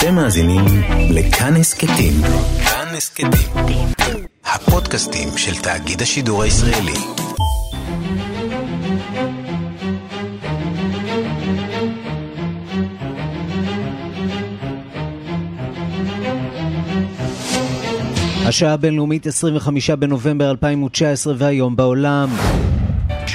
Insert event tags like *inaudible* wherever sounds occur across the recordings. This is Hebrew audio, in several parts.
אתם מאזינים לכאן הסכתים. כאן הסכתים. הפודקאסטים של תאגיד השידור הישראלי. השעה הבינלאומית 25 בנובמבר 2019 והיום בעולם.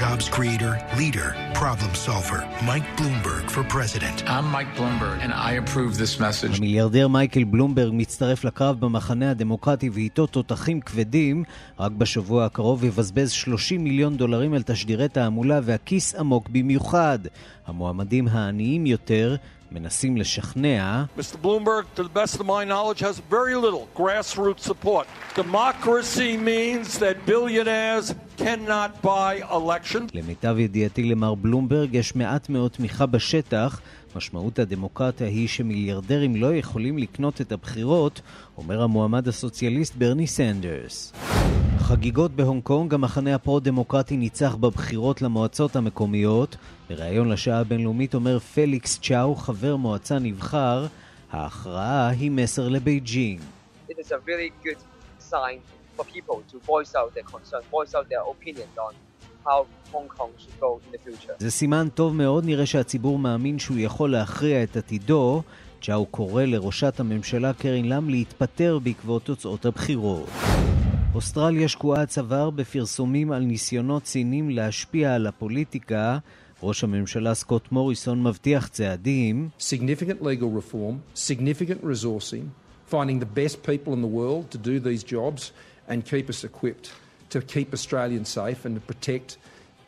Jobs creator, leader. problem solver, Mike Bloomberg for president. I'm Mike Bloomberg and I approve this message. המיליארדר מייקל בלומברג מצטרף לקרב במחנה הדמוקרטי ואיתו תותחים כבדים. רק בשבוע הקרוב יבזבז 30 מיליון דולרים על תשדירי תעמולה והכיס עמוק במיוחד. המועמדים העניים יותר מנסים לשכנע. Mr. Bloomberg, to the best of my knowledge, has very little grassroots support. Democracy means that billionaires cannot buy elections. למיטב ידיעתי למר בלומברג יש מעט מאוד תמיכה בשטח. משמעות הדמוקרטיה היא שמיליארדרים לא יכולים לקנות את הבחירות, אומר המועמד הסוציאליסט ברני סנדרס. חגיגות בהונג קונג, המחנה הפרו-דמוקרטי ניצח בבחירות למועצות המקומיות. בריאיון לשעה הבינלאומית אומר פליקס צ'או, חבר מועצה נבחר, ההכרעה היא מסר לבייג'ינג. זה סימן טוב מאוד, נראה שהציבור מאמין שהוא יכול להכריע את עתידו. צ'או קורא לראשת הממשלה קרין לם להתפטר בעקבות תוצאות הבחירות. אוסטרליה שקועה צוואר בפרסומים על ניסיונות סינים להשפיע על הפוליטיקה. ראש הממשלה סקוט מוריסון מבטיח צעדים. Significant legal reform, significant resourcing, finding the best people in the world to do these jobs and keep us equipped to keep Australians safe and to protect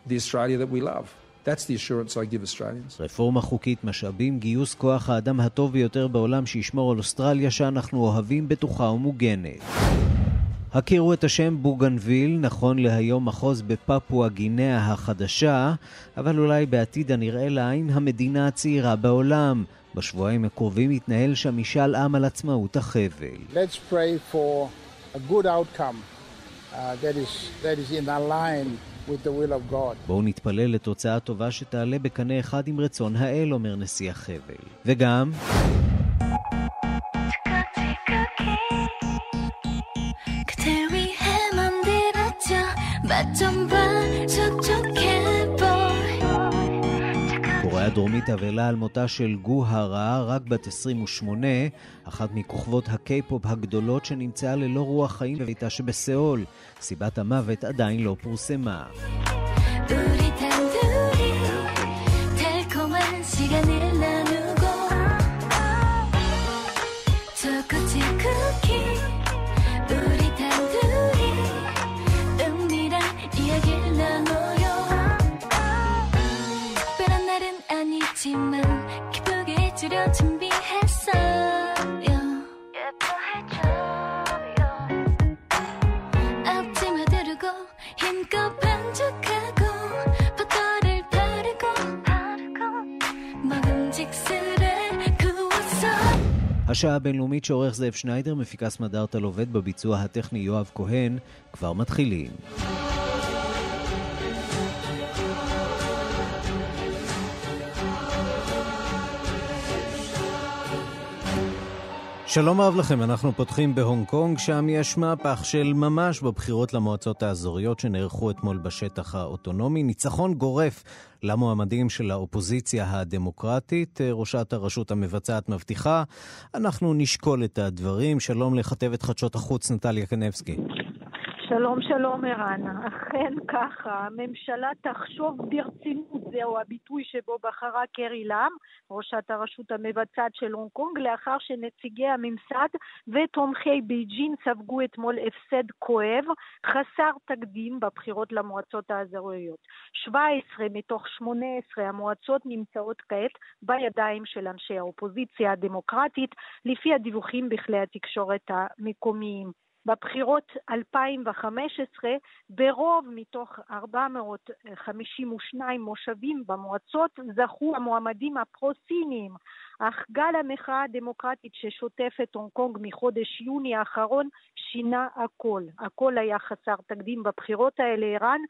the Australia that we love. That's the assurance I give Australians. רפורמה חוקית, משאבים, גיוס כוח האדם הטוב ביותר בעולם שישמור על אוסטרליה שאנחנו אוהבים, בטוחה ומוגנת. הכירו את השם בוגנביל, נכון להיום מחוז בפפואה גינאה החדשה, אבל אולי בעתיד הנראה לעין המדינה הצעירה בעולם. בשבועיים הקרובים יתנהל שם משאל עם על עצמאות החבל. Let's pray for a good outcome בואו נתפלל לתוצאה טובה שתעלה בקנה אחד עם רצון האל, אומר נשיא החבל. וגם... הדרומית אבלה על מותה של גו הרע, רק בת 28, אחת מכוכבות הקיי-פופ הגדולות שנמצאה ללא רוח חיים בביתה שבסיאול. סיבת המוות עדיין לא פורסמה. השעה הבינלאומית שעורך זאב שניידר, מפיקס מדארטל עובד בביצוע הטכני יואב כהן, כבר מתחילים. שלום רב לכם, אנחנו פותחים בהונג קונג, שם יש מהפך של ממש בבחירות למועצות האזוריות שנערכו אתמול בשטח האוטונומי. ניצחון גורף למועמדים של האופוזיציה הדמוקרטית. ראשת הרשות המבצעת מבטיחה, אנחנו נשקול את הדברים. שלום לכתבת חדשות החוץ נטליה קנבסקי. שלום, שלום ערן. אכן ככה, הממשלה תחשוב ברצינות, זהו הביטוי שבו בחרה קרי לם, ראשת הרשות המבצעת של הונג קונג, לאחר שנציגי הממסד ותומכי בייג'ין ספגו אתמול הפסד כואב, חסר תקדים בבחירות למועצות האזוריות. 17 מתוך 18 המועצות נמצאות כעת בידיים של אנשי האופוזיציה הדמוקרטית, לפי הדיווחים בכלי התקשורת המקומיים. בבחירות 2015 ברוב מתוך 452 מושבים במועצות זכו המועמדים הפרו-סיניים אך גל המחאה הדמוקרטית ששוטף את הונג קונג מחודש יוני האחרון שינה הכל. הכל היה חסר תקדים בבחירות האלה. ערן,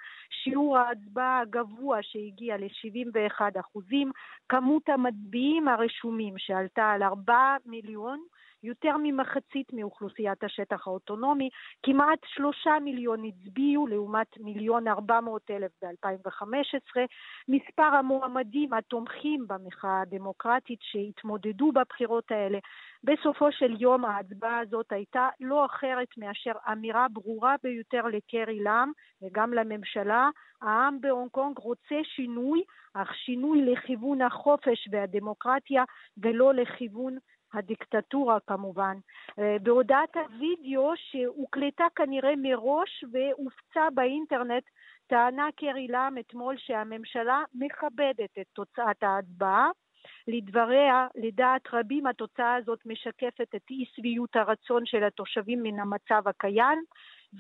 שיעור ההצבעה הגבוה שהגיע ל-71 אחוזים, כמות המצביעים הרשומים שעלתה על 4 מיליון, יותר ממחצית מאוכלוסיית השטח האוטונומי, כמעט שלושה מיליון הצביעו לעומת מיליון ארבע מאות אלף ב-2015. מספר המועמדים התומכים במחאה הדמוקרטית שהתמודדו בבחירות האלה, בסופו של יום ההצבעה הזאת הייתה לא אחרת מאשר אמירה ברורה ביותר לקרי לאם וגם לממשלה. העם בהונג קונג רוצה שינוי, אך שינוי לכיוון החופש והדמוקרטיה ולא לכיוון הדיקטטורה כמובן. אה, בהודעת הווידאו שהוקלטה כנראה מראש והופצה באינטרנט טענה קרי לאם אתמול שהממשלה מכבדת את תוצאת ההצבעה. לדבריה, לדעת רבים התוצאה הזאת משקפת את אי שביעות הרצון של התושבים מן המצב הקיים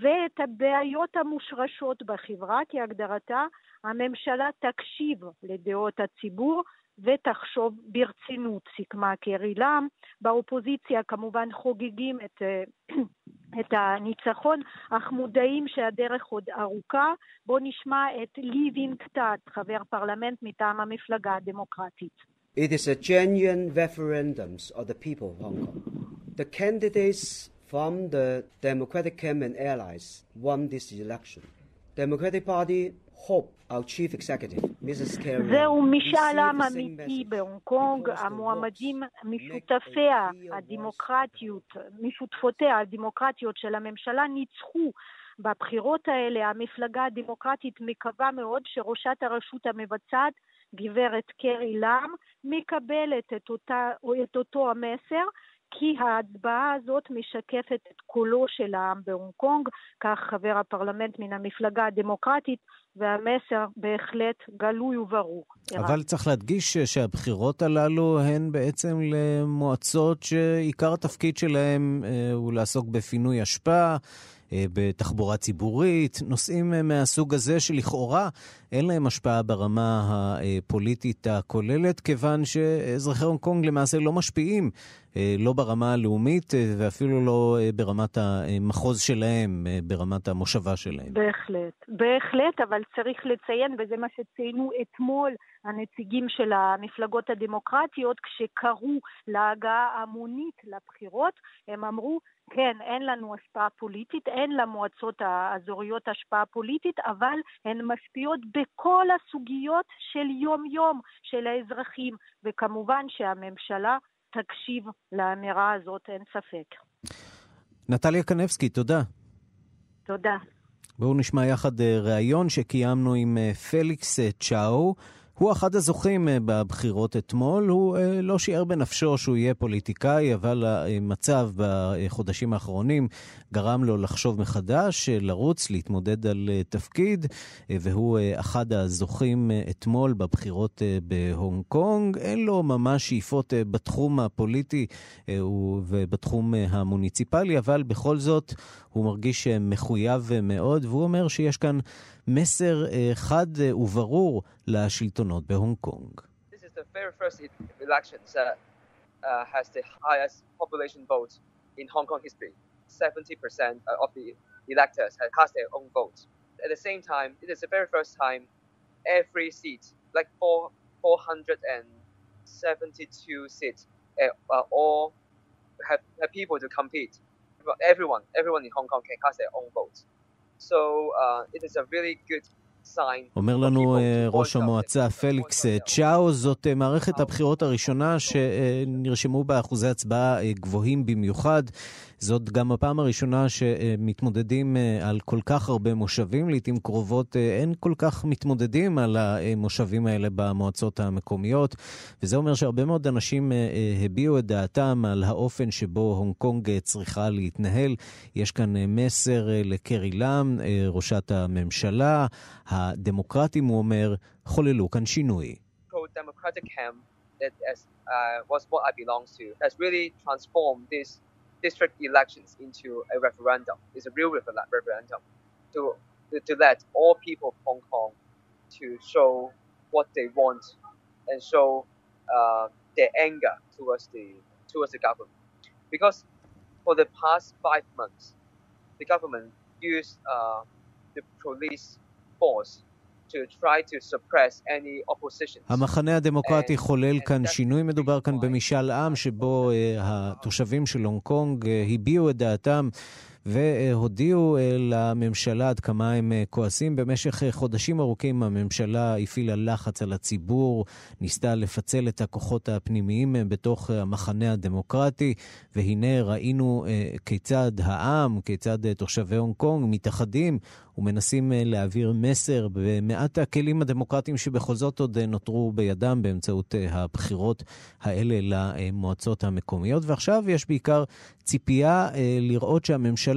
ואת הבעיות המושרשות בחברה כהגדרתה, הממשלה תקשיב לדעות הציבור ותחשוב ברצינות, סיכמה קרי לאם. באופוזיציה כמובן חוגגים את, אה, *clears throat* את הניצחון, אך מודעים שהדרך עוד ארוכה. בואו נשמע את לי וינקטט, חבר פרלמנט מטעם המפלגה הדמוקרטית. It is a genuine referendum of the people of Hong Kong. The candidates from the Democratic camp and allies won this election. Democratic Party hope our chief executive, Mrs. Kerry, זהו משאל עם אמיתי בהונג קונג, המועמדים משותפיה הדמוקרטיות, משותפותיה הדמוקרטיות של הממשלה ניצחו בבחירות האלה. המפלגה הדמוקרטית מקווה מאוד שראשת הרשות המבצעת, גברת קרי לאם, מקבלת את, אותה, את אותו המסר כי ההצבעה הזאת משקפת את קולו של העם בהונג קונג, כך חבר הפרלמנט מן המפלגה הדמוקרטית, והמסר בהחלט גלוי וברור. אבל צריך להדגיש שהבחירות הללו הן בעצם למועצות שעיקר התפקיד שלהן אה, הוא לעסוק בפינוי אשפה. אה, בתחבורה ציבורית, נושאים אה, מהסוג הזה שלכאורה אין להם השפעה ברמה הפוליטית הכוללת, כיוון שאזרחי הונג קונג למעשה לא משפיעים, אה, לא ברמה הלאומית ואפילו לא ברמת המחוז שלהם, ברמת המושבה שלהם. בהחלט, בהחלט, אבל צריך לציין, וזה מה שציינו אתמול הנציגים של המפלגות הדמוקרטיות, כשקראו להגעה המונית לבחירות, הם אמרו כן, אין לנו השפעה פוליטית, אין למועצות האזוריות השפעה פוליטית, אבל הן משפיעות בכל הסוגיות של יום-יום של האזרחים, וכמובן שהממשלה תקשיב לאמירה הזאת, אין ספק. נטליה קנבסקי, תודה. תודה. בואו נשמע יחד אה, ראיון שקיימנו עם אה, פליקס אה, צ'או. הוא אחד הזוכים אה, בבחירות אתמול. הוא אה, לא שיער בנפשו שהוא יהיה פוליטיקאי, אבל המצב בחודשים האחרונים גרם לו לחשוב מחדש, אה, לרוץ, להתמודד על תפקיד, והוא אחד הזוכים אתמול בבחירות בהונג קונג. אין לו ממש שאיפות בתחום הפוליטי ובתחום המוניציפלי, אבל בכל זאת הוא מרגיש מחויב מאוד, והוא אומר שיש כאן מסר חד וברור לשלטונות בהונג קונג. Uh, has the highest population vote in Hong Kong history. 70% of the electors have cast their own vote. At the same time, it is the very first time every seat, like four, 472 seats, uh, all have, have people to compete. everyone, everyone in Hong Kong can cast their own vote. So uh, it is a really good אומר לנו ראש המועצה פליקס צ'או, זאת מערכת הבחירות הראשונה שנרשמו בה אחוזי הצבעה גבוהים במיוחד. זאת גם הפעם הראשונה שמתמודדים אה, על כל כך הרבה מושבים. לעיתים קרובות אה, אין כל כך מתמודדים על המושבים האלה במועצות המקומיות, וזה אומר שהרבה מאוד אנשים אה, הביעו את דעתם על האופן שבו הונג קונג צריכה להתנהל. יש כאן מסר לקרי לאם, ראשת הממשלה. הדמוקרטים, הוא אומר, חוללו כאן שינוי. that as, uh, was what I belong to has really transformed this district elections into a referendum. It's a real referendum to, to, to let all people of Hong Kong to show what they want and show uh, their anger towards the towards the government. Because for the past five months, the government used uh, the police force המחנה הדמוקרטי חולל כאן שינוי, מדובר כאן במשאל עם שבו התושבים של הונג קונג הביעו את דעתם והודיעו אה, לממשלה עד כמה הם אה, כועסים. במשך אה, חודשים ארוכים הממשלה הפעילה לחץ על הציבור, ניסתה לפצל את הכוחות הפנימיים בתוך המחנה הדמוקרטי, והנה ראינו כיצד העם, כיצד תושבי הונג קונג מתאחדים ומנסים להעביר מסר במעט הכלים הדמוקרטיים שבכל זאת עוד נותרו בידם באמצעות הבחירות האלה למועצות המקומיות. ועכשיו יש בעיקר ציפייה לראות שהממשלה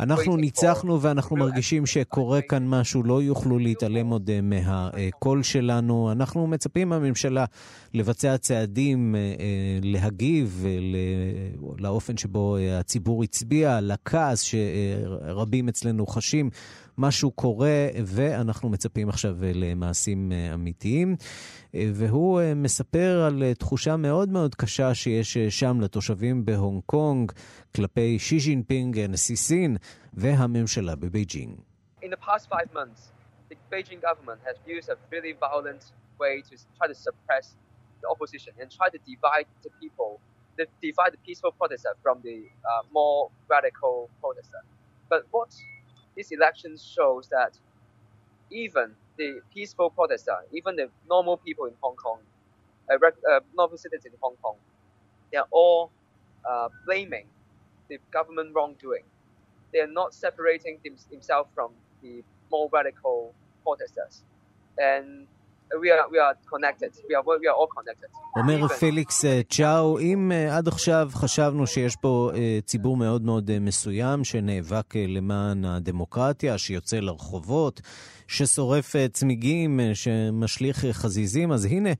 אנחנו ניצחנו ואנחנו מרגישים שקורה כאן משהו, לא יוכלו להתעלם עוד אה, מהקול שלנו. אנחנו מצפים מהממשלה לבצע צעדים, אה, אה, להגיב לאופן שבו הציבור הצביע, לכעס שרבים אצלנו חשים. משהו קורה, ואנחנו מצפים עכשיו למעשים אמיתיים. והוא מספר על תחושה מאוד מאוד קשה שיש שם לתושבים בהונג קונג כלפי שי ג'ינפינג, נשיא סין, והממשלה בבייג'ינג. The the the opposition and try to divide the people, to divide the peaceful protester from the uh, more radical protester. But what this election shows that even the peaceful protester, even the normal people in Hong Kong, uh, uh, normal citizens in Hong Kong, they are all uh, blaming the government wrongdoing. They are not separating them, themselves from the more radical protesters. And we are, we are connected. We are, we are all connected. אומר פליקס צ'או, אם עד עכשיו חשבנו שיש פה ציבור מאוד מאוד מסוים שנאבק למען הדמוקרטיה, שיוצא לרחובות, ששורף צמיגים, שמשליך חזיזים, אז הנה,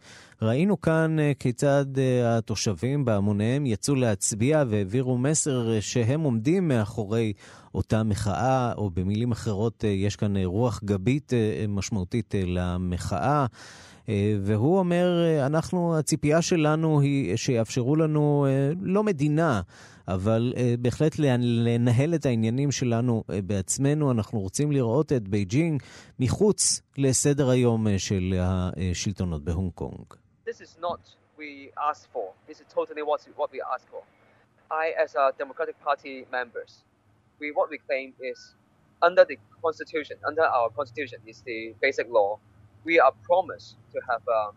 ראינו כאן כיצד התושבים בהמוניהם יצאו להצביע והעבירו מסר שהם עומדים מאחורי אותה מחאה, או במילים אחרות, יש כאן רוח גבית משמעותית למחאה. והוא אומר, אנחנו, הציפייה שלנו היא שיאפשרו לנו לא מדינה, אבל בהחלט לנהל את העניינים שלנו בעצמנו. אנחנו רוצים לראות את בייג'ינג מחוץ לסדר היום של השלטונות בהונג קונג. This is not we asked for. This is totally what, what we asked for. I, as a Democratic Party members, we what we claim is under the constitution, under our constitution is the basic law. We are promised to have a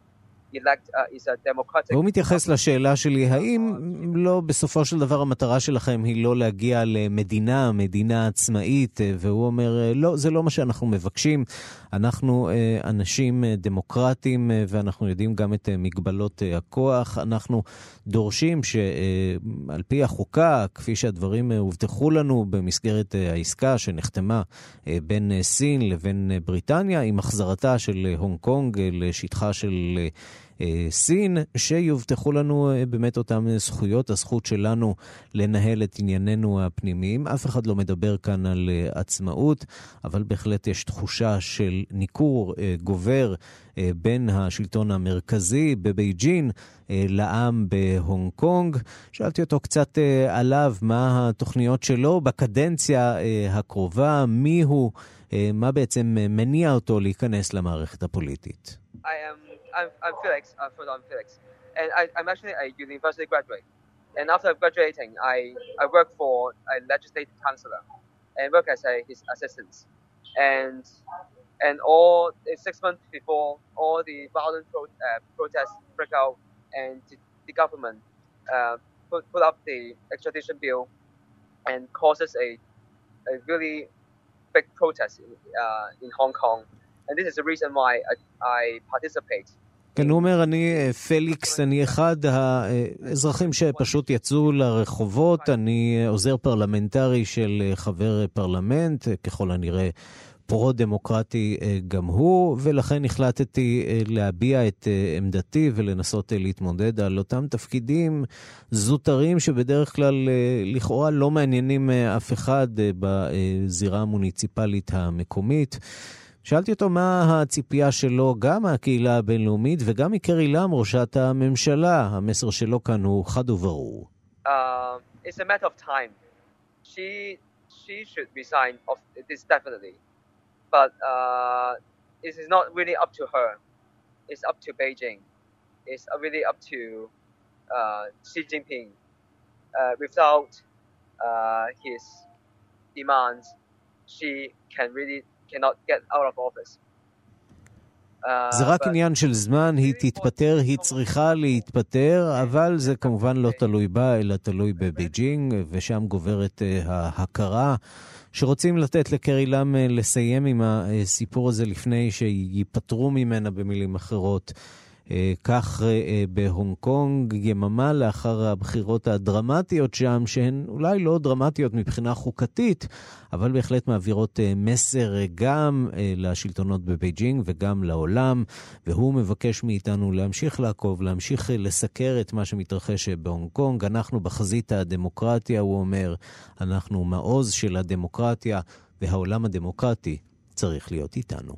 והוא מתייחס לשאלה שלי, האם לא בסופו של דבר המטרה שלכם היא לא להגיע למדינה, מדינה עצמאית, והוא אומר, לא, זה לא מה שאנחנו מבקשים. אנחנו אנשים דמוקרטיים ואנחנו יודעים גם את מגבלות הכוח. אנחנו דורשים שעל פי החוקה, כפי שהדברים הובטחו לנו במסגרת העסקה שנחתמה בין סין לבין בריטניה, עם החזרתה של הונג קונג לשטחה של... סין, שיובטחו לנו באמת אותן זכויות, הזכות שלנו לנהל את ענייננו הפנימיים. אף אחד לא מדבר כאן על עצמאות, אבל בהחלט יש תחושה של ניכור גובר בין השלטון המרכזי בבייג'ין לעם בהונג קונג. שאלתי אותו קצת עליו, מה התוכניות שלו בקדנציה הקרובה, מי הוא, מה בעצם מניע אותו להיכנס למערכת הפוליטית. I am I'm, I'm Felix. I'm I'm Felix, and I, I'm actually a university graduate. And after graduating, I, I work for a legislative counselor and work as a, his assistant. And and all six months before all the violent pro, uh, protests break out and the, the government uh, put, put up the extradition bill and causes a, a really big protest in, uh, in Hong Kong. And this is the reason why I, I participate כן, הוא אומר, אני פליקס, אני אחד האזרחים שפשוט יצאו לרחובות, אני עוזר פרלמנטרי של חבר פרלמנט, ככל הנראה פרו-דמוקרטי גם הוא, ולכן החלטתי להביע את עמדתי ולנסות להתמודד על אותם תפקידים זוטרים שבדרך כלל לכאורה לא מעניינים אף אחד בזירה המוניציפלית המקומית. שאלתי אותו מה הציפייה שלו גם מהקהילה הבינלאומית וגם מקרי לם, ראשת הממשלה. המסר שלו כאן הוא חד וברור. Uh, it's a matter of time. She, she should resign of this definitely. But uh, it is not really up to her. It's up to Beijing. It's really up to uh, Xi Jinping. Uh, without uh, his demands, she can really cannot get out of office. זה רק עניין של זמן, היא תתפטר, היא צריכה להתפטר, אבל זה כמובן לא תלוי בה, אלא תלוי בבייג'ינג, ושם גוברת ההכרה. שרוצים לתת לקרי לם לסיים עם הסיפור הזה לפני שייפטרו ממנה במילים אחרות. אה, כך אה, בהונג קונג, יממה לאחר הבחירות הדרמטיות שם, שהן אולי לא דרמטיות מבחינה חוקתית, אבל בהחלט מעבירות אה, מסר גם לשלטונות בבייג'ינג וגם לעולם, והוא מבקש מאיתנו להמשיך לעקוב, להמשיך לסקר את מה שמתרחש בהונג קונג. אנחנו בחזית הדמוקרטיה, הוא אומר, אנחנו מעוז של הדמוקרטיה, והעולם הדמוקרטי צריך להיות איתנו.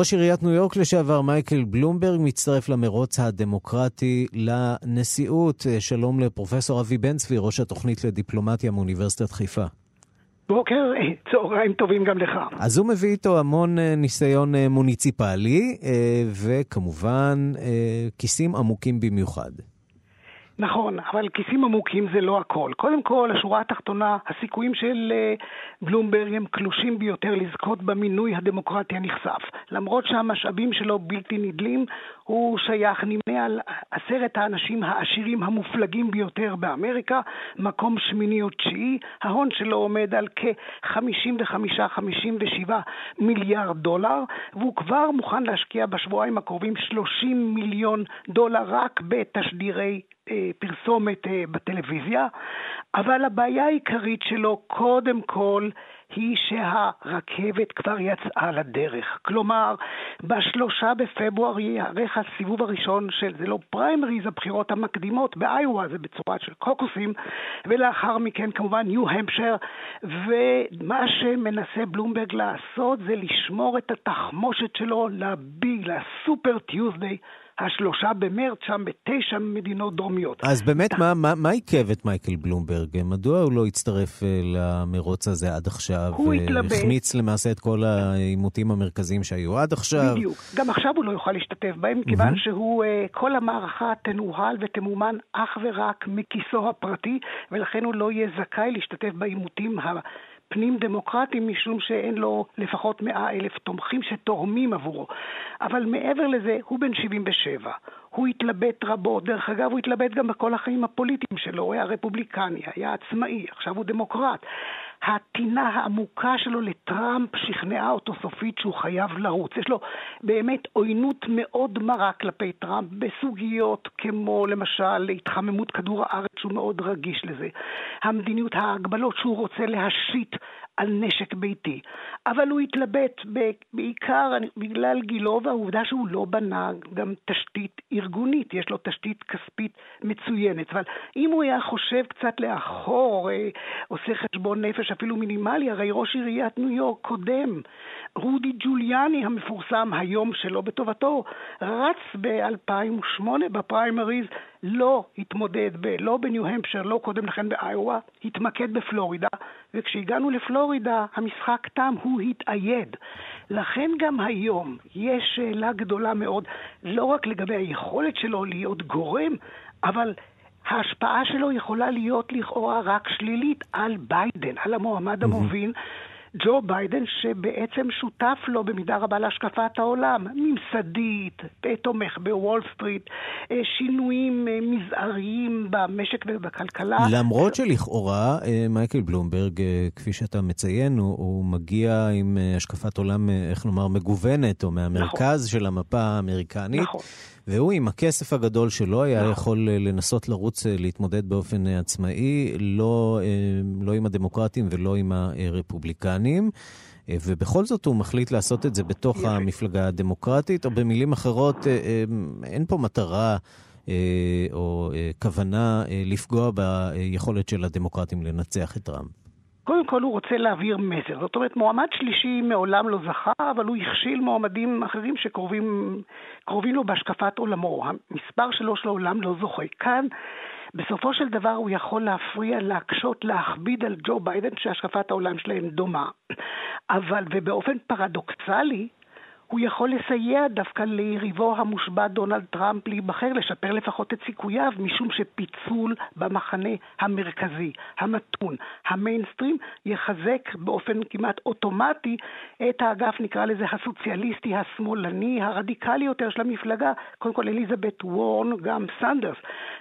ראש עיריית ניו יורק לשעבר מייקל בלומברג מצטרף למרוץ הדמוקרטי לנשיאות. שלום לפרופסור אבי בן צבי, ראש התוכנית לדיפלומטיה מאוניברסיטת חיפה. בוקר, צהריים טובים גם לך. אז הוא מביא איתו המון אה, ניסיון אה, מוניציפלי, אה, וכמובן כיסים עמוקים במיוחד. נכון, אבל כיסים עמוקים זה לא הכל. קודם כל, השורה התחתונה, הסיכויים של uh, בלומברג הם קלושים ביותר לזכות במינוי הדמוקרטי הנכסף. למרות שהמשאבים שלו בלתי נדלים, הוא שייך, נמנה על עשרת האנשים העשירים המופלגים ביותר באמריקה, מקום שמיני או תשיעי, ההון שלו עומד על כ-55-57 מיליארד דולר, והוא כבר מוכן להשקיע בשבועיים הקרובים 30 מיליון דולר רק בתשדירי אה, פרסומת אה, בטלוויזיה, אבל הבעיה העיקרית שלו קודם כל היא שהרכבת כבר יצאה לדרך. כלומר, בשלושה בפברואר ייערך הסיבוב הראשון של, זה לא פריימריז, הבחירות המקדימות באיואה, זה בצורה של קוקוסים, ולאחר מכן כמובן ניו-המפשר, ומה שמנסה בלומברג לעשות זה לשמור את התחמושת שלו לביג, לסופר טיוזדיי. השלושה במרץ, שם בתשע מדינות דרומיות. אז באמת, מה, מה, מה עיכב את מייקל בלומברג? מדוע הוא לא הצטרף אה, למרוץ הזה עד עכשיו? הוא התלבט. החמיץ למעשה את כל העימותים המרכזיים שהיו עד עכשיו. בדיוק. גם עכשיו הוא לא יוכל להשתתף בהם, כיוון שהוא, אה, כל המערכה תנוהל ותמומן אך ורק מכיסו הפרטי, ולכן הוא לא יהיה זכאי להשתתף בעימותים ה... פנים דמוקרטי משום שאין לו לפחות מאה אלף תומכים שתורמים עבורו. אבל מעבר לזה, הוא בן 77. הוא התלבט רבות, דרך אגב הוא התלבט גם בכל החיים הפוליטיים שלו, הוא היה רפובליקני, היה עצמאי, עכשיו הוא דמוקרט. הטינה העמוקה שלו לטראמפ שכנעה אותו סופית שהוא חייב לרוץ. יש לו באמת עוינות מאוד מרה כלפי טראמפ בסוגיות כמו למשל התחממות כדור הארץ, שהוא מאוד רגיש לזה. המדיניות, ההגבלות שהוא רוצה להשית על נשק ביתי. אבל הוא התלבט בעיקר בגלל גילו והעובדה שהוא לא בנה גם תשתית ארגונית, יש לו תשתית כספית מצוינת. אבל אם הוא היה חושב קצת לאחור, אה, עושה חשבון נפש אפילו מינימלי, הרי ראש עיריית ניו יורק קודם, רודי ג'וליאני המפורסם היום שלא בטובתו, רץ ב-2008 בפריימריז, לא התמודד ב, לא בניו-המפשר, לא קודם לכן באיואה, התמקד בפלורידה, וכשהגענו לפלורידה המשחק תם, הוא התאייד. לכן גם היום יש שאלה גדולה מאוד, לא רק לגבי היכולת שלו להיות גורם, אבל ההשפעה שלו יכולה להיות לכאורה רק שלילית על ביידן, על המועמד המוביל. ג'ו ביידן, שבעצם שותף לו במידה רבה להשקפת העולם, ממסדית, תומך בוול סטריט, אה, שינויים אה, מזעריים במשק ובכלכלה. למרות שלכאורה אה, מייקל בלומברג, כפי שאתה מציין, הוא, הוא מגיע עם השקפת עולם, איך נאמר, מגוונת, או מהמרכז נכון. של המפה האמריקנית. נכון. והוא עם הכסף הגדול שלו היה נכון. יכול לנסות לרוץ, להתמודד באופן עצמאי, לא, לא עם הדמוקרטים ולא עם הרפובליקנים. ובכל זאת הוא מחליט לעשות את זה בתוך יפה. המפלגה הדמוקרטית, או במילים אחרות, אין פה מטרה או כוונה לפגוע ביכולת של הדמוקרטים לנצח את טראמפ. קודם כל הוא רוצה להעביר מסר. זאת אומרת, מועמד שלישי מעולם לא זכה, אבל הוא הכשיל מועמדים אחרים שקרובים לו בהשקפת עולמו. המספר שלו של העולם לא זוכה. כאן, בסופו של דבר הוא יכול להפריע, להקשות, להכביד על ג'ו ביידן, שהשקפת העולם שלהם דומה. אבל, ובאופן פרדוקסלי, הוא יכול לסייע דווקא ליריבו המושבע דונלד טראמפ להיבחר, לשפר לפחות את סיכוייו, משום שפיצול במחנה המרכזי, המתון, המיינסטרים, יחזק באופן כמעט אוטומטי את האגף, נקרא לזה הסוציאליסטי, השמאלני, הרדיקלי יותר של המפלגה, קודם כל אליזבת וורן, גם סנדרס.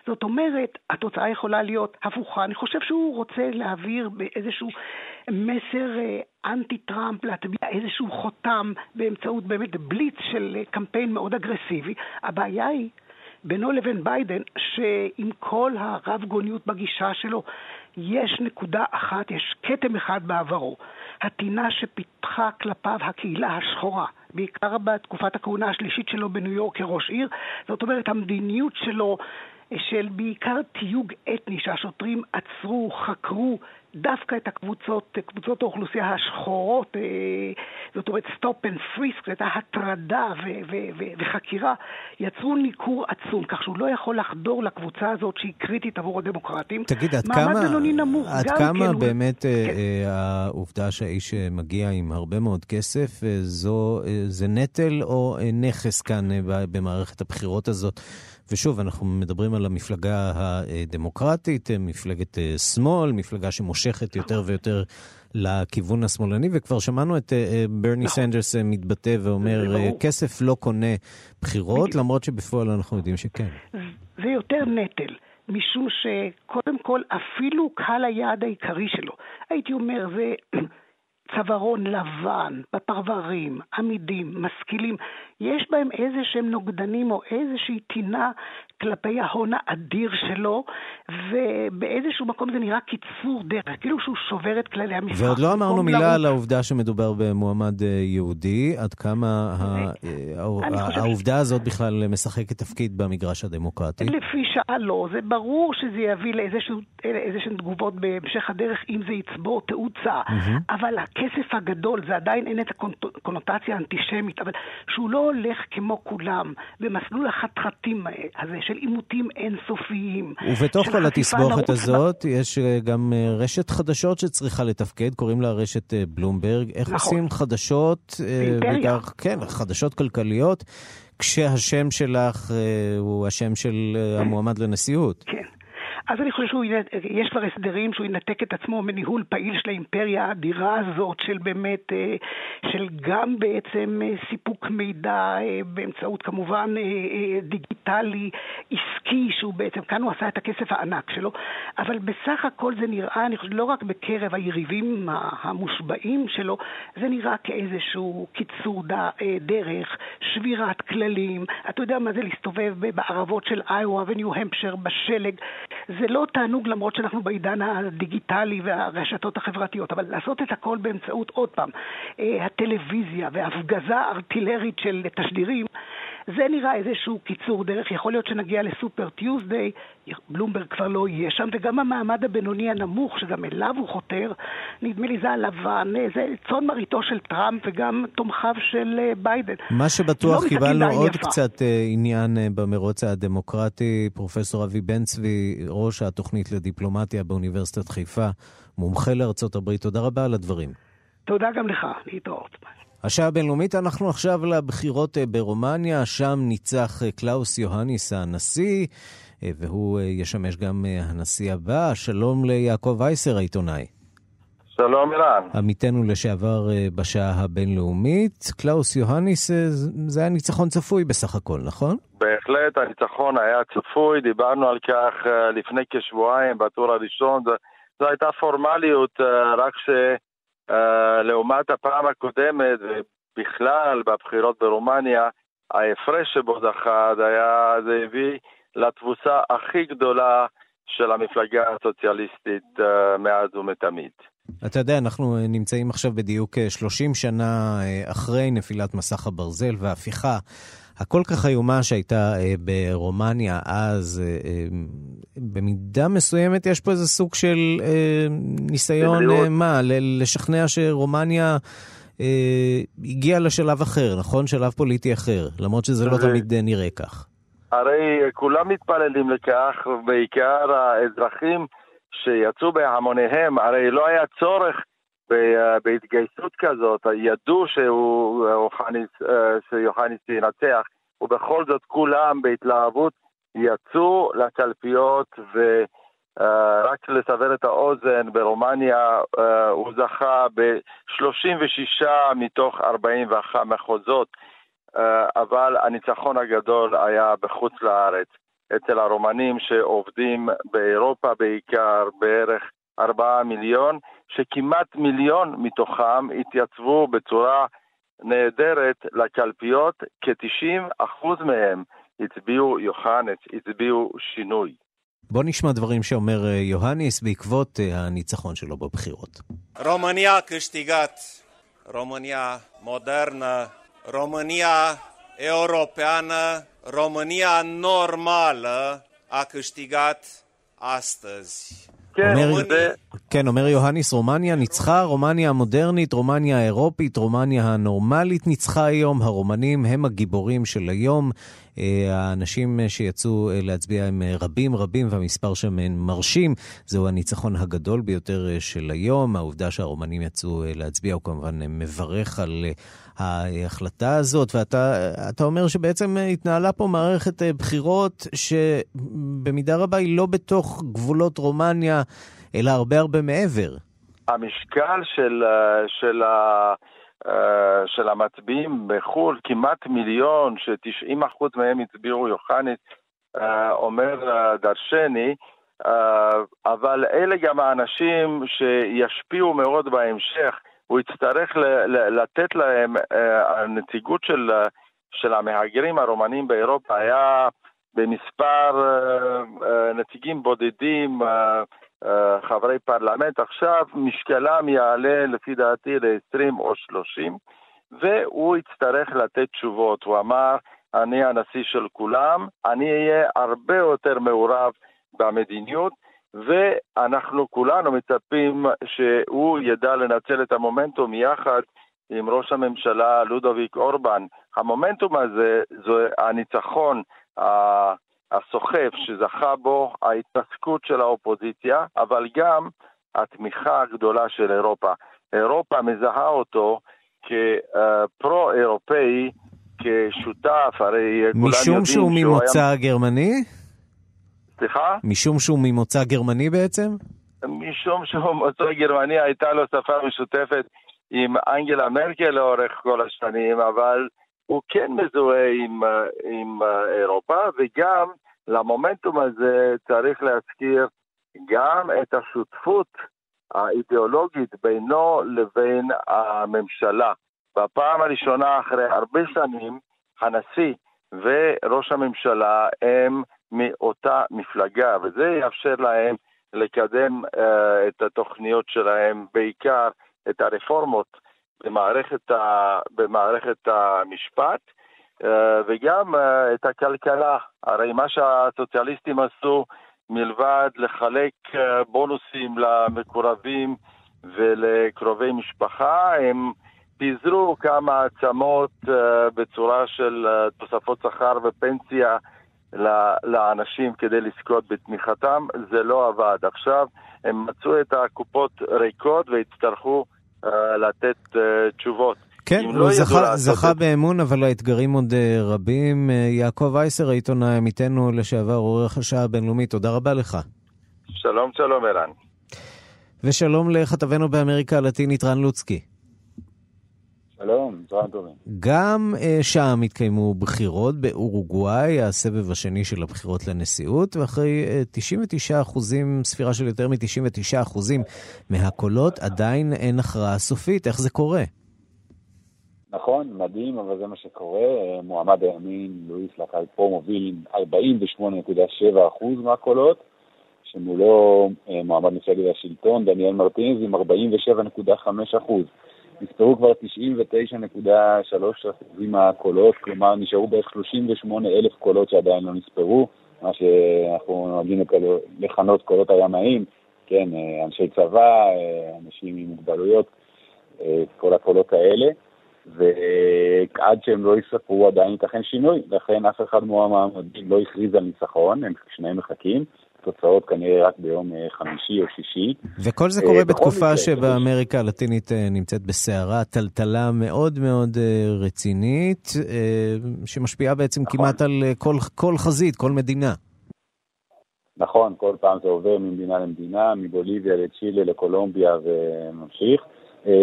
זאת אומרת, התוצאה יכולה להיות הפוכה. אני חושב שהוא רוצה להעביר באיזשהו מסר אה, אנטי טראמפ, להטביע איזשהו חותם באמצעות באמת בליץ של אה, קמפיין מאוד אגרסיבי. הבעיה היא בינו לבין ביידן, שעם כל הרב גוניות בגישה שלו, יש נקודה אחת, יש כתם אחד בעברו. הטינה שפיתחה כלפיו הקהילה השחורה, בעיקר בתקופת הכהונה השלישית שלו בניו יורק כראש עיר. זאת אומרת, המדיניות שלו של בעיקר תיוג אתני, שהשוטרים עצרו, חקרו, דווקא את הקבוצות, קבוצות האוכלוסייה השחורות, אה, זאת אומרת stop and frisk, את ההטרדה וחקירה, יצרו ניכור עצום, כך שהוא לא יכול לחדור לקבוצה הזאת שהיא קריטית עבור הדמוקרטים. תגיד, עד כמה, נמוך, עד כמה כן באמת הוא... אה, כן. אה, העובדה שהאיש מגיע עם הרבה מאוד כסף, זו, זה נטל או נכס כאן במערכת הבחירות הזאת? ושוב, אנחנו מדברים על המפלגה הדמוקרטית, מפלגת אה, שמאל, מפלגה שמושכת יותר ויותר לכיוון השמאלני, וכבר שמענו את אה, אה, ברני נכון. סנדרס מתבטא ואומר, כסף לא קונה בחירות, למרות שבפועל אנחנו יודעים שכן. זה יותר נטל. משום שקודם כל, אפילו קהל היעד העיקרי שלו, הייתי אומר, זה צווארון לבן, בפרברים, עמידים, משכילים, יש בהם איזה שהם נוגדנים או איזושהי טינה כלפי ההון האדיר שלו, ובאיזשהו מקום זה נראה קיצור דרך, כאילו שהוא שובר את כללי המשחק. ועוד לא אמרנו מילה לראות... על העובדה שמדובר במועמד אה, יהודי, עד כמה. אה, העובדה הזאת בכלל משחקת תפקיד במגרש הדמוקרטי. לפי שעה לא, זה ברור שזה יביא לאיזשהן תגובות בהמשך הדרך, אם זה יצבור תאוצה, אבל הכסף הגדול, זה עדיין אין את הקונוטציה האנטישמית, אבל שהוא לא הולך כמו כולם במסלול החתחתים הזה של עימותים אינסופיים. ובתוך כל התסבוכת הזאת ב... יש אה, גם אה, רשת חדשות שצריכה לתפקד, קוראים לה רשת אה, בלומברג. איך נכון. עושים חדשות, בעיקר, כן, חדשות כלכליות, כשהשם שלך הוא השם של המועמד לנשיאות? כן. אז אני חושב שיש כבר הסדרים שהוא ינתק את עצמו מניהול פעיל של האימפריה האדירה הזאת, של באמת, אה, של גם בעצם אה, סיפוק מידע אה, באמצעות כמובן דיגיטלי, עסקי, שהוא בעצם, כאן הוא עשה את הכסף הענק שלו, אבל בסך הכל זה נראה, אני חושב, לא רק בקרב היריבים המושבעים שלו, זה נראה כאיזשהו קיצור דרך, שבירת כללים. אתה יודע מה זה להסתובב בערבות של איואה וניו-המפשר בשלג. זה לא תענוג למרות שאנחנו בעידן הדיגיטלי והרשתות החברתיות, אבל לעשות את הכל באמצעות, עוד פעם, אה, הטלוויזיה והפגזה ארטילרית של תשדירים, זה נראה איזשהו קיצור דרך. יכול להיות שנגיע ל Super Tuesday, בלומברג כבר לא יהיה שם, וגם המעמד הבינוני הנמוך, שגם אליו הוא חותר, נדמה לי זה הלבן, זה צאן מרעיתו של טראמפ וגם תומכיו של אה, ביידן. מה שבטוח, לא קיבלנו עוד יפה. קצת אה, עניין אה, במרוץ הדמוקרטי. פרופסור אבי בן צבי, ראש התוכנית לדיפלומטיה באוניברסיטת חיפה, מומחה לארצות הברית, תודה רבה על הדברים. תודה גם לך, להתראות. השעה הבינלאומית, אנחנו עכשיו לבחירות אה, ברומניה, שם ניצח אה, קלאוס יוהניס הנשיא, אה, והוא ישמש גם הנשיא הבא. שלום ליעקב וייסר העיתונאי. שלום אילן. עמיתנו לשעבר בשעה הבינלאומית. קלאוס יוהניס, זה היה ניצחון צפוי בסך הכל, נכון? בהחלט, הניצחון היה צפוי, דיברנו על כך לפני כשבועיים בטור הראשון. זו הייתה פורמליות, רק שלעומת הפעם הקודמת, ובכלל בבחירות ברומניה, ההפרש שבו זכה, היה, זה הביא לתבוסה הכי גדולה של המפלגה הסוציאליסטית מאז ומתמיד. אתה יודע, אנחנו נמצאים עכשיו בדיוק 30 שנה אחרי נפילת מסך הברזל וההפיכה הכל כך איומה שהייתה ברומניה אז. במידה מסוימת יש פה איזה סוג של ניסיון, מה, לשכנע שרומניה... הגיעה לשלב אחר, נכון? שלב פוליטי אחר, למרות שזה לא תמיד נראה כך. הרי כולם מתפללים לכך, בעיקר האזרחים שיצאו בהמוניהם, הרי לא היה צורך בהתגייסות כזאת, ידעו שיוחניס ינצח, ובכל זאת כולם בהתלהבות יצאו לקלפיות ורק לסבר את האוזן, ברומניה הוא זכה ב-36 מתוך 41 מחוזות, אבל הניצחון הגדול היה בחוץ לארץ. אצל הרומנים שעובדים באירופה בעיקר, בערך ארבעה מיליון, שכמעט מיליון מתוכם התייצבו בצורה נהדרת לקלפיות, כ-90% מהם הצביעו יוחנס, הצביעו שינוי. בוא נשמע דברים שאומר אה, יוהניס בעקבות אה, הניצחון שלו בבחירות. רומניה כשתיגת, רומניה מודרנה, רומניה europeană, România normală a câștigat astăzi. כן, אומר, זה... כן, אומר יוהניס, רומניה ניצחה, רומניה המודרנית, רומניה האירופית, רומניה הנורמלית ניצחה היום, הרומנים הם הגיבורים של היום. אה, האנשים שיצאו אה, להצביע הם אה, רבים רבים והמספר שם מרשים. זהו הניצחון הגדול ביותר של היום. העובדה שהרומנים יצאו להצביע הוא כמובן מברך על ההחלטה הזאת, ואתה אומר שבעצם התנהלה פה מערכת בחירות שבמידה רבה היא לא בתוך גבולות רומניה, אלא הרבה הרבה מעבר. המשקל של, של אה, של המצביעים בחו"ל, כמעט מיליון, ש-90% מהם הצביעו יוחנית, אה, אומר אה, דרשני, אבל אלה גם האנשים שישפיעו מאוד בהמשך. הוא יצטרך לתת להם, הנציגות של, של המהגרים הרומנים באירופה היה במספר נציגים בודדים, אה, חברי פרלמנט, עכשיו משקלם יעלה לפי דעתי ל-20 או 30, והוא יצטרך לתת תשובות. הוא אמר, אני הנשיא של כולם, אני אהיה הרבה יותר מעורב במדיניות, ואנחנו כולנו מצפים שהוא ידע לנצל את המומנטום יחד עם ראש הממשלה לודוביק אורבן. המומנטום הזה, זה הניצחון הסוחף שזכה בו ההתעסקות של האופוזיציה, אבל גם התמיכה הגדולה של אירופה. אירופה מזהה אותו כפרו-אירופאי, כשותף, הרי כולם יודעים שהוא... משום שהוא ממוצא היה... גרמני? סליחה? משום שהוא ממוצא גרמני בעצם? משום שהוא ממוצא גרמני, הייתה לו שפה משותפת עם אנגלה מרקל לאורך כל השנים, אבל הוא כן מזוהה עם, עם אירופה, וגם למומנטום הזה צריך להזכיר גם את השותפות האידיאולוגית בינו לבין הממשלה. בפעם הראשונה אחרי הרבה שנים, הנשיא וראש הממשלה הם מאותה מפלגה, וזה יאפשר להם לקדם uh, את התוכניות שלהם, בעיקר את הרפורמות במערכת, ה, במערכת המשפט, אה, וגם אה, את הכלכלה. הרי מה שהסוציאליסטים עשו, מלבד לחלק אה, בונוסים למקורבים ולקרובי משפחה, הם פיזרו כמה עצמות בצורה של תוספות שכר ופנסיה לאנשים כדי לזכות בתמיכתם, זה לא עבד. עכשיו הם מצאו את הקופות ריקות והצטרכו לתת תשובות. כן, הוא לא זכה, זכה באמון, אבל האתגרים עוד אה, רבים. יעקב אייסר, העיתונאי עמיתנו לשעבר, עורך השעה הבינלאומית, תודה רבה לך. שלום, שלום, ערן. ושלום לכתבנו באמריקה הלטינית רן לוצקי. שלום, צהריים טובים. גם uh, שם התקיימו בחירות באורוגוואי, הסבב השני של הבחירות לנשיאות, ואחרי uh, 99 אחוזים, ספירה של יותר מ-99 אחוזים מהקולות, עדיין אין הכרעה סופית. איך זה קורה? נכון, מדהים, אבל זה מה שקורה. מועמד הימין, לואיס לקלפו, מוביל 48.7 אחוז מהקולות, שמולו אה, מועמד מפלגת השלטון, דניאל מרטינז, עם 47.5 אחוז. נספרו כבר 99.3% מהקולות, כלומר נשארו בערך 38 אלף קולות שעדיין לא נספרו, מה שאנחנו נוהגים לכנות קולות הימאים, כן, אה, אנשי צבא, אה, אנשים עם מוגבלויות, אה, כל הקולות האלה, ועד שהם לא יספרו עדיין ייתכן שינוי, לכן אף אחד מהמועמדים לא הכריז על ניצחון, הם שניהם מחכים. תוצאות כנראה רק ביום אה, חמישי או שישי. וכל זה קורה אה, בתקופה שבאמריקה הלטינית אה, נמצאת בסערה, טלטלה מאוד מאוד רצינית, שמשפיעה בעצם נכון. כמעט על כל, כל חזית, כל מדינה. נכון, כל פעם זה עובר ממדינה למדינה, מבוליביה לצ'ילה לקולומביה וממשיך.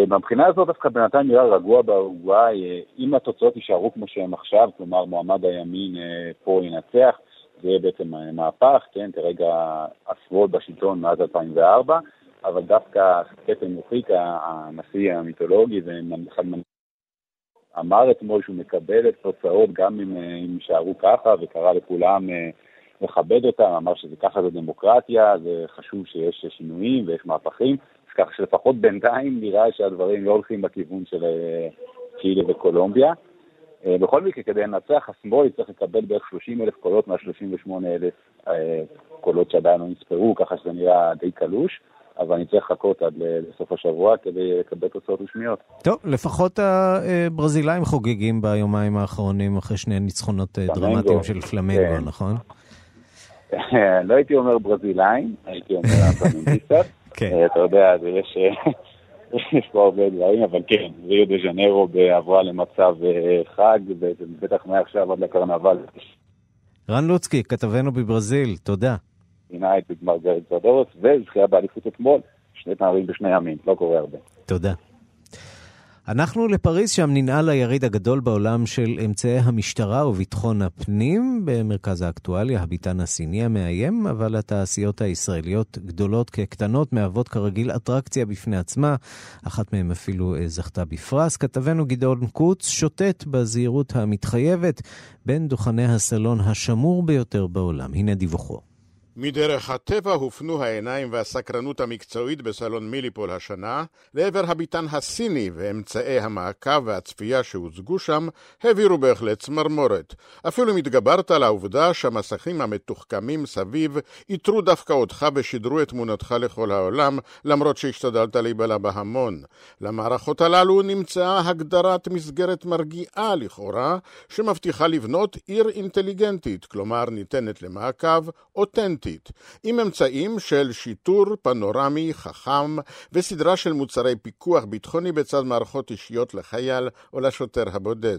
מבחינה הזאת דווקא בינתיים נראה רגוע באורוגוואי, אם התוצאות יישארו כמו שהן עכשיו, כלומר מועמד הימין פה ינצח, זה יהיה בעצם מהפך, כן, כרגע עשרות בשלטון מאז 2004, אבל דווקא קטן מוחיקה, הנשיא המיתולוגי, אמר אתמול שהוא מקבל את תוצאות גם אם יישארו ככה, וקרא לכולם אה, לכבד אותם, אמר שזה ככה זה דמוקרטיה, זה חשוב שיש שינויים ויש מהפכים, אז ככה שלפחות בינתיים נראה שהדברים לא הולכים בכיוון של אה, צ'ילה וקולומביה. אה, בכל מקרה, כדי לנצח, השמאל יצטרך לקבל בערך 30 אלף קולות מה-38 אלף אה, קולות שעדיין לא נספרו, ככה שזה נראה די קלוש. אבל אני צריך לחכות עד לסוף השבוע כדי לקבל תוצאות רשמיות. טוב, לפחות הברזילאים חוגגים ביומיים האחרונים אחרי שני ניצחונות אה, דרמטיים של פלמנגו, כן. נכון? *laughs* לא הייתי אומר ברזילאים, הייתי אומר *laughs* פלמנגיסטות. כן. אתה יודע, יש יש פה הרבה דברים, אבל כן, ריו דה ז'נרו עברה למצב אה, חג, בטח מעכשיו עד לקרנבל. רן לוצקי, כתבנו בברזיל, תודה. עינה את גרד זדורס, וזכייה באליפות אתמול, שני תארים בשני ימים, לא קורה הרבה. תודה. אנחנו לפריז, שם ננעל היריד הגדול בעולם של אמצעי המשטרה וביטחון הפנים. במרכז האקטואליה, הביטן הסיני המאיים, אבל התעשיות הישראליות, גדולות כקטנות, מהוות כרגיל אטרקציה בפני עצמה. אחת מהן אפילו אה, זכתה בפרס. כתבנו גדעון קוץ שוטט בזהירות המתחייבת בין דוכני הסלון השמור ביותר בעולם. הנה דיווחו. מדרך הטבע הופנו העיניים והסקרנות המקצועית בסלון מיליפול השנה לעבר הביטן הסיני ואמצעי המעקב והצפייה שהוצגו שם העבירו בהחלט צמרמורת. אפילו אם התגברת על העובדה שהמסכים המתוחכמים סביב איתרו דווקא אותך ושידרו את תמונתך לכל העולם, למרות שהשתדלת להיבלע בהמון. למערכות הללו נמצאה הגדרת מסגרת מרגיעה לכאורה, שמבטיחה לבנות עיר אינטליגנטית, כלומר ניתנת למעקב אותנטי. אוטומטית, עם אמצעים של שיטור פנורמי חכם וסדרה של מוצרי פיקוח ביטחוני בצד מערכות אישיות לחייל או לשוטר הבודד.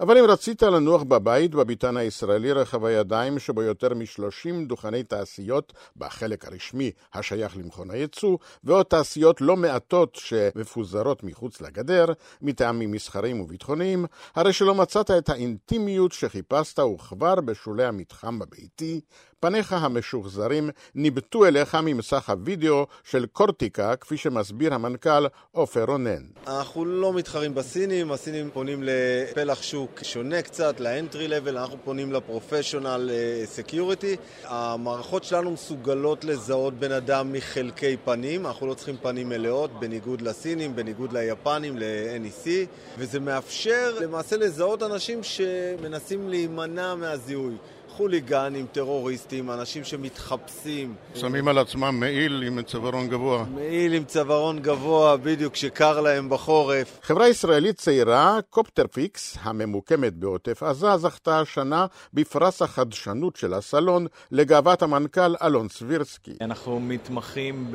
אבל אם רצית לנוח בבית בביתן הישראלי רחב הידיים שבו יותר מ-30 דוכני תעשיות בחלק הרשמי השייך למכון הייצוא, ועוד תעשיות לא מעטות שמפוזרות מחוץ לגדר, מטעמים מסחריים וביטחוניים, הרי שלא מצאת את האינטימיות שחיפשת וכבר בשולי המתחם הביתי, פניך המשוחזרים ניבטו אליך ממסך הווידאו של קורטיקה, כפי שמסביר המנכ"ל עופר רונן. אנחנו לא מתחרים בסינים, הסינים פונים לפלח שוק שונה קצת, ל entry level, אנחנו פונים ל professional security. המערכות שלנו מסוגלות לזהות בן אדם מחלקי פנים, אנחנו לא צריכים פנים מלאות, בניגוד לסינים, בניגוד ליפנים, ל-NEC, וזה מאפשר למעשה לזהות אנשים שמנסים להימנע מהזיהוי. חוליגנים, טרוריסטים, אנשים שמתחפשים. שמים על עצמם מעיל עם צווארון גבוה. מעיל עם צווארון גבוה, בדיוק, שקר להם בחורף. חברה ישראלית צעירה, קופטרפיקס, הממוקמת בעוטף עזה, זכתה השנה בפרס החדשנות של הסלון לגאוות המנכ"ל אלון סבירסקי. אנחנו מתמחים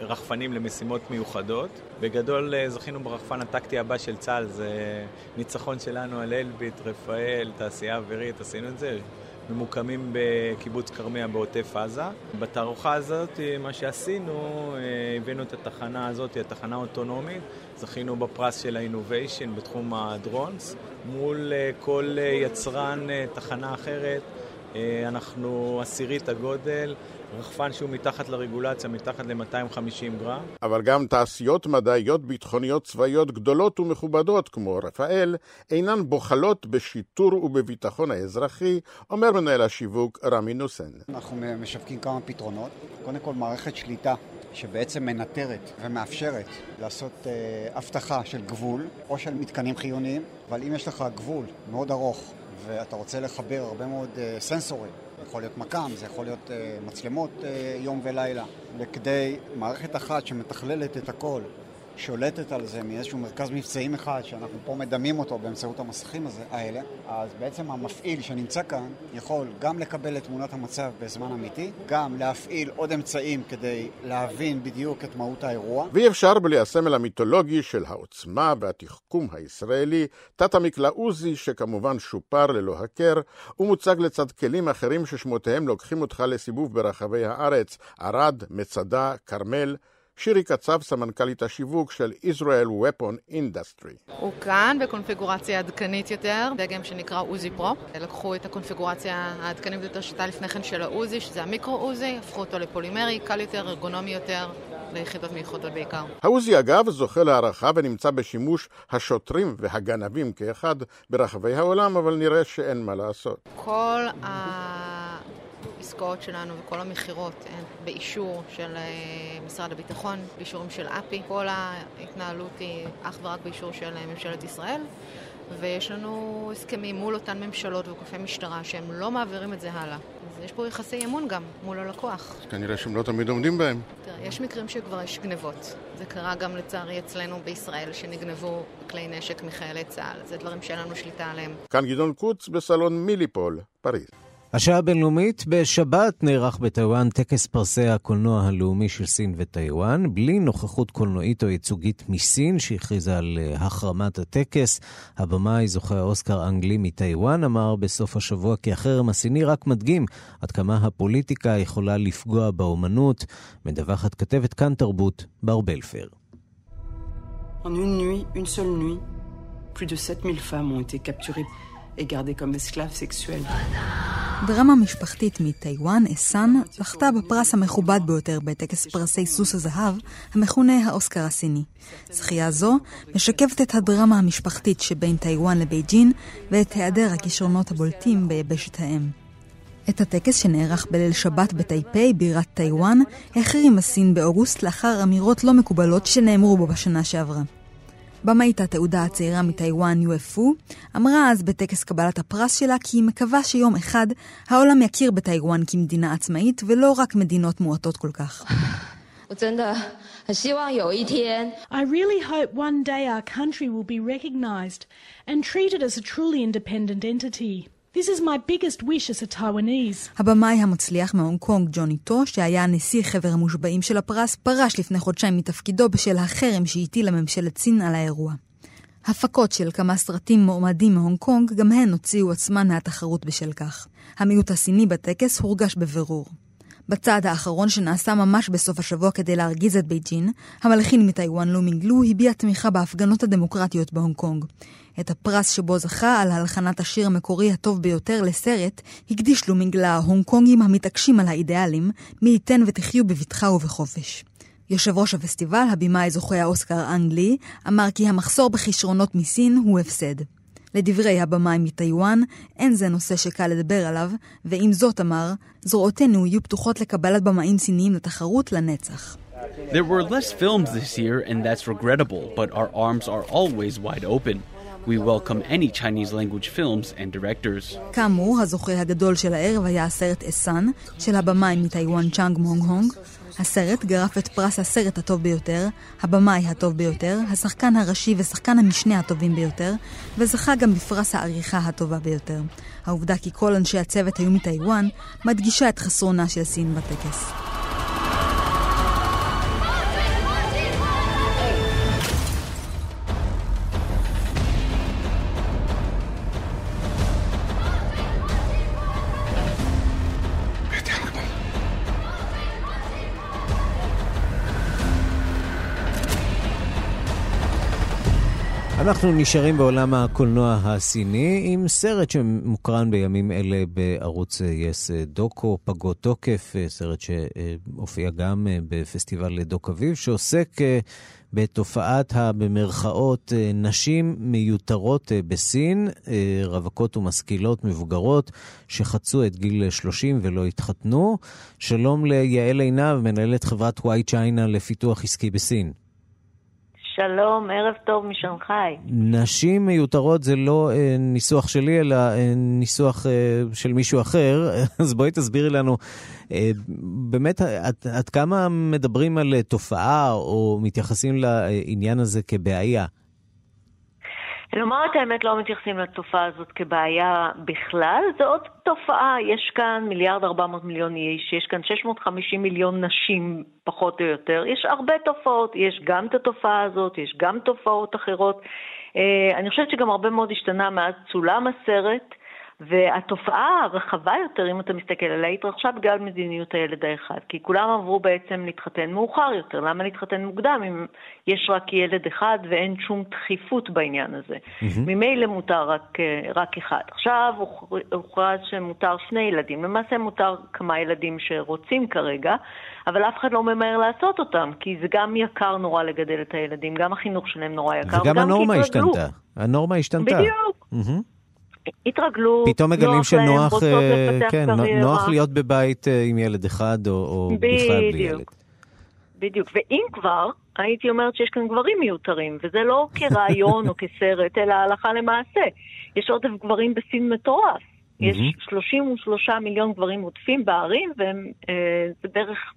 ברחפנים למשימות מיוחדות. בגדול אה, זכינו ברחפן הטקטי הבא של צה"ל, זה ניצחון שלנו על אלביט, רפאל, תעשייה אווירית, עשינו את זה. ממוקמים בקיבוץ כרמיה בעוטף עזה. בתערוכה הזאת, מה שעשינו, הבאנו את התחנה הזאת, התחנה האוטונומית, זכינו בפרס של ה-Innovation בתחום הדרונס, מול כל יצרן תחנה אחרת. אנחנו עשירית הגודל, רחפן שהוא מתחת לרגולציה, מתחת ל-250 גרם. אבל גם תעשיות מדעיות ביטחוניות צבאיות גדולות ומכובדות כמו רפאל אינן בוחלות בשיטור ובביטחון האזרחי, אומר מנהל השיווק רמי נוסן. אנחנו משווקים כמה פתרונות. קודם כל מערכת שליטה שבעצם מנטרת ומאפשרת לעשות אה, אבטחה של גבול או של מתקנים חיוניים, אבל אם יש לך גבול מאוד ארוך ואתה רוצה לחבר הרבה מאוד אה, סנסורים יכול להיות מקם, זה יכול להיות uh, מצלמות uh, יום ולילה. לכדי מערכת אחת שמתכללת את הכל, שולטת על זה מאיזשהו מרכז מבצעים אחד, שאנחנו פה מדמים אותו באמצעות המסכים הזה, האלה, אז בעצם המפעיל שנמצא כאן יכול גם לקבל את תמונת המצב בזמן אמיתי, גם להפעיל עוד אמצעים כדי להבין בדיוק את מהות האירוע. ואי אפשר בלי הסמל המיתולוגי של העוצמה והתחכום הישראלי, תת המקלע עוזי, שכמובן שופר ללא הכר, ומוצג לצד כלים אחרים ששמותיהם לוקחים אותך לסיבוב ברחבי הארץ, ערד, מצדה, כרמל, שירי קצב, סמנכ"לית השיווק של Israel Weapon Industry. הוא כאן בקונפיגורציה עדכנית יותר, דגם שנקרא עוזי פרו. לקחו את הקונפיגורציה העדכנית יותר שהייתה לפני כן של העוזי, שזה המיקרו עוזי, הפכו אותו לפולימרי, קל יותר, ארגונומי יותר. ליחידות מיוחדות בעיקר. העוזי אגב זוכה להערכה ונמצא בשימוש השוטרים והגנבים כאחד ברחבי העולם, אבל נראה שאין מה לעשות. כל ה... העסקאות שלנו וכל המכירות הן באישור של אה, משרד הביטחון, באישורים של אפי. כל ההתנהלות היא אך ורק באישור של אה, ממשלת ישראל. ויש לנו הסכמים מול אותן ממשלות וגופי משטרה שהם לא מעבירים את זה הלאה. אז יש פה יחסי אמון גם מול הלקוח. כנראה שהם לא תמיד עומדים בהם. תראה, יש מקרים שכבר יש גנבות. זה קרה גם לצערי אצלנו בישראל, שנגנבו כלי נשק מחיילי צה"ל. זה דברים שאין לנו שליטה עליהם. כאן גדעון קוץ בסלון מיליפול, פריז. השעה הבינלאומית בשבת נערך בטיוואן טקס פרסי הקולנוע הלאומי של סין וטיוואן, בלי נוכחות קולנועית או ייצוגית מסין שהכריזה על אה, החרמת הטקס. הבמאי זוכה האוסקר אנג לי מטיוואן אמר בסוף השבוע כי החרם הסיני רק מדגים עד כמה הפוליטיקה יכולה לפגוע באומנות. מדווחת כתבת כאן תרבות בר בלפר. En une nuit, une seule nuit, plus de 7000 femmes ont été capturées et gardées comme esclaves sexuelles. דרמה משפחתית מטיוואן, A Sun, זכתה בפרס המכובד ביותר בטקס פרסי סוס הזהב, המכונה האוסקר הסיני. זכייה זו משקפת את הדרמה המשפחתית שבין טיוואן לבייג'ין ואת היעדר הכישרונות הבולטים ביבשת האם. את הטקס שנערך בליל שבת בטייפיי, בירת טיוואן, החרימה סין באוגוסט לאחר אמירות לא מקובלות שנאמרו בו בשנה שעברה. במאית התעודה הצעירה מטיוואן יואפו, אמרה אז בטקס קבלת הפרס שלה כי היא מקווה שיום אחד העולם יכיר בטיוואן כמדינה עצמאית ולא רק מדינות מועטות כל כך. *laughs* I really hope one day our country will be recognized and treated as a truly independent entity. This is my biggest wish as a Taiwanese. הבמאי המצליח מהונג קונג, ג'וני טו, שהיה נשיא חבר המושבעים של הפרס, פרש לפני חודשיים מתפקידו בשל החרם שהטילה ממשלת סין על האירוע. הפקות של כמה סרטים מועמדים מהונג קונג גם הן הוציאו עצמן מהתחרות בשל כך. המיעוט הסיני בטקס הורגש בבירור. בצעד האחרון שנעשה ממש בסוף השבוע כדי להרגיז את בייג'ין, המלחין מטיוואן לו מינגלו הביע תמיכה בהפגנות הדמוקרטיות בהונג קונג. את הפרס שבו זכה על הלחנת השיר המקורי הטוב ביותר לסרט, הקדיש לו מינגלו להונג קונגים המתעקשים על האידיאלים, מי ייתן ותחיו בבטחה ובחופש. יושב ראש הפסטיבל, הבמאי זוכה האוסקר אנג לי, אמר כי המחסור בכישרונות מסין הוא הפסד. לדברי הבמאי מטיוואן, אין זה נושא שקל לדבר עליו, ועם זאת אמר, זרועותינו יהיו פתוחות לקבלת במאים סיניים לתחרות לנצח. There were less films this year and that's regrettable, but our arms are always wide open. We welcome any Chinese language films and directors. כאמור, הזוכה הגדול של הערב היה הסרט אסן, של הבמאי מטיוואן צ'אנג מונג הונג. הסרט גרף את פרס הסרט הטוב ביותר, הבמאי הטוב ביותר, השחקן הראשי ושחקן המשנה הטובים ביותר, וזכה גם בפרס העריכה הטובה ביותר. העובדה כי כל אנשי הצוות היו מטיוואן, מדגישה את חסרונה של סין בטקס. אנחנו נשארים בעולם הקולנוע הסיני עם סרט שמוקרן בימים אלה בערוץ יס דוקו, פגות תוקף, סרט שהופיע גם בפסטיבל דוק אביב, שעוסק בתופעת הבמרכאות נשים מיותרות בסין, רווקות ומשכילות מבוגרות שחצו את גיל 30 ולא התחתנו. שלום ליעל עינב, מנהלת חברת וואי צ'יינה לפיתוח עסקי בסין. שלום, ערב טוב משנגחאי. נשים מיותרות זה לא אה, ניסוח שלי, אלא אה, ניסוח אה, של מישהו אחר. *laughs* אז בואי תסבירי לנו, אה, באמת, עד, כמה מדברים על אה, תופעה או מתייחסים לעניין הזה כבעיה? לומר את האמת, לא מתייחסים לתופעה הזאת כבעיה בכלל, זו עוד תופעה. יש כאן מיליארד ארבע מאות מיליון איש, יש כאן 650 מיליון נשים, פחות או יותר. יש הרבה תופעות, יש גם את התופעה הזאת, יש גם תופעות אחרות. אה, אני חושבת שגם הרבה מאוד השתנה מאז צולם הסרט. והתופעה הרחבה יותר, אם אתה מסתכל עליה, התרחשה בגלל מדיניות הילד האחד. כי כולם עברו בעצם להתחתן מאוחר יותר. למה להתחתן מוקדם אם יש רק ילד אחד ואין שום דחיפות בעניין הזה? Mm-hmm. ממילא מותר רק, רק אחד. עכשיו הוכרז שמותר שני ילדים. למעשה מותר כמה ילדים שרוצים כרגע, אבל אף אחד לא ממהר לעשות אותם, כי זה גם יקר נורא לגדל את הילדים, גם החינוך שלהם נורא יקר. וגם הנורמה השתנתה. הנורמה השתנתה. בדיוק. Mm-hmm. התרגלו, פתאום מגלים שנוח, אה, כן, נוח להיות בבית אה, עם ילד אחד או, או בכלל בלי ילד. בדיוק, ואם כבר, הייתי אומרת שיש כאן גברים מיותרים, וזה לא *laughs* כרעיון או כסרט, אלא הלכה למעשה. יש עודף גברים בסין מטורף. יש 33 מיליון גברים עודפים בערים, וזה אה, בערך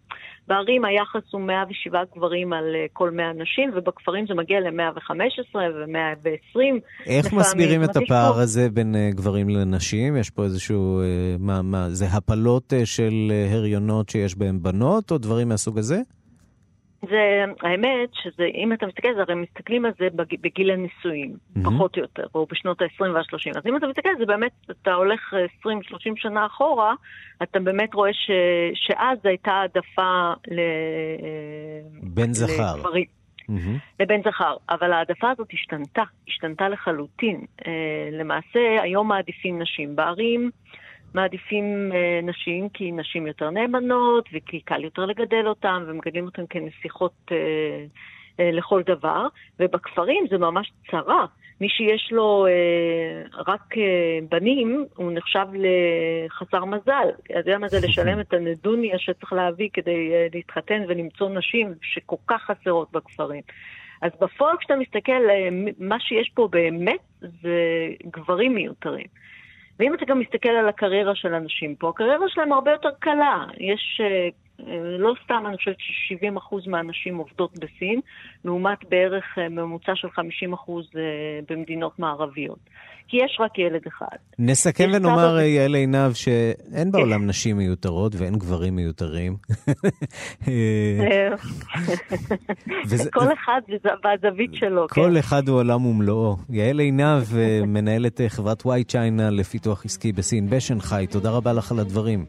בערים היחס הוא 107 גברים על אה, כל 100 נשים, ובכפרים זה מגיע ל-115 ו-120. איך מסבירים את הפער הזה בין uh, גברים לנשים? יש פה איזשהו, uh, מה, מה, זה הפלות של הריונות שיש בהן בנות, או דברים מהסוג הזה? זה, האמת, שאם אתה מסתכל, זה הרי מסתכלים על זה בגיל הנישואים, mm-hmm. פחות או יותר, או בשנות ה-20 וה-30. אז אם אתה מסתכל, זה באמת, אתה הולך 20-30 שנה אחורה, אתה באמת רואה ש, שאז הייתה העדפה ל... בן זכר. לגברים. Mm-hmm. לבן זכר, אבל העדפה הזאת השתנתה, השתנתה לחלוטין. אה, למעשה, היום מעדיפים נשים בערים. מעדיפים אה, נשים כי נשים יותר נאמנות וכי קל יותר לגדל אותן ומגדלים אותן כנסיכות אה, אה, לכל דבר, ובכפרים זה ממש צרה. מי שיש לו אה, רק אה, בנים, הוא נחשב לחסר מזל. אתה יודע מה זה לשלם את הנדוניה שצריך להביא כדי אה, להתחתן ולמצוא נשים שכל כך חסרות בכפרים. אז בפועל כשאתה מסתכל, אה, מה שיש פה באמת זה גברים מיותרים. ואם אתה גם מסתכל על הקריירה של אנשים פה, הקריירה שלהם הרבה יותר קלה. יש, אה, לא סתם, אני חושבת ש-70% מהנשים עובדות בסין, לעומת בערך אה, ממוצע של 50% במדינות מערביות. כי יש רק ילד אחד. נסכם ונאמר, יעל עינב, שאין בעולם נשים מיותרות ואין גברים מיותרים. *laughs* כל אחד והזווית שלו. כל כן. אחד הוא עולם ומלואו. יעל עינב, מנהלת חברת וואי צ'יינה לפיתוח עסקי בסין בשנגחאי, תודה רבה לך על הדברים.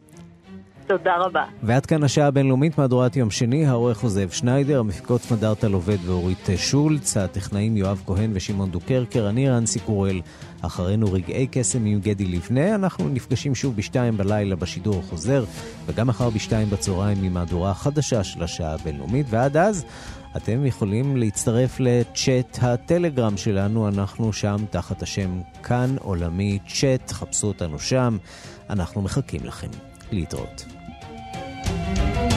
תודה רבה. ועד כאן השעה הבינלאומית, מהדורת יום שני, העורך הוא זאב שניידר, המפיקות סמדארטה לובד ואורית שולץ, הטכנאים יואב כהן ושמעון דוקרקר, אני רנסי קורל. אחרינו רגעי קסם עם גדי לבנה, אנחנו נפגשים שוב בשתיים בלילה בשידור החוזר, וגם מחר בשתיים בצהריים עם מהדורה חדשה של השעה הבינלאומית, ועד אז אתם יכולים להצטרף לצ'אט הטלגרם שלנו, אנחנו שם תחת השם כאן עולמי צ'אט, חפשו אותנו שם, אנחנו מחכים לכם. להתראות. Música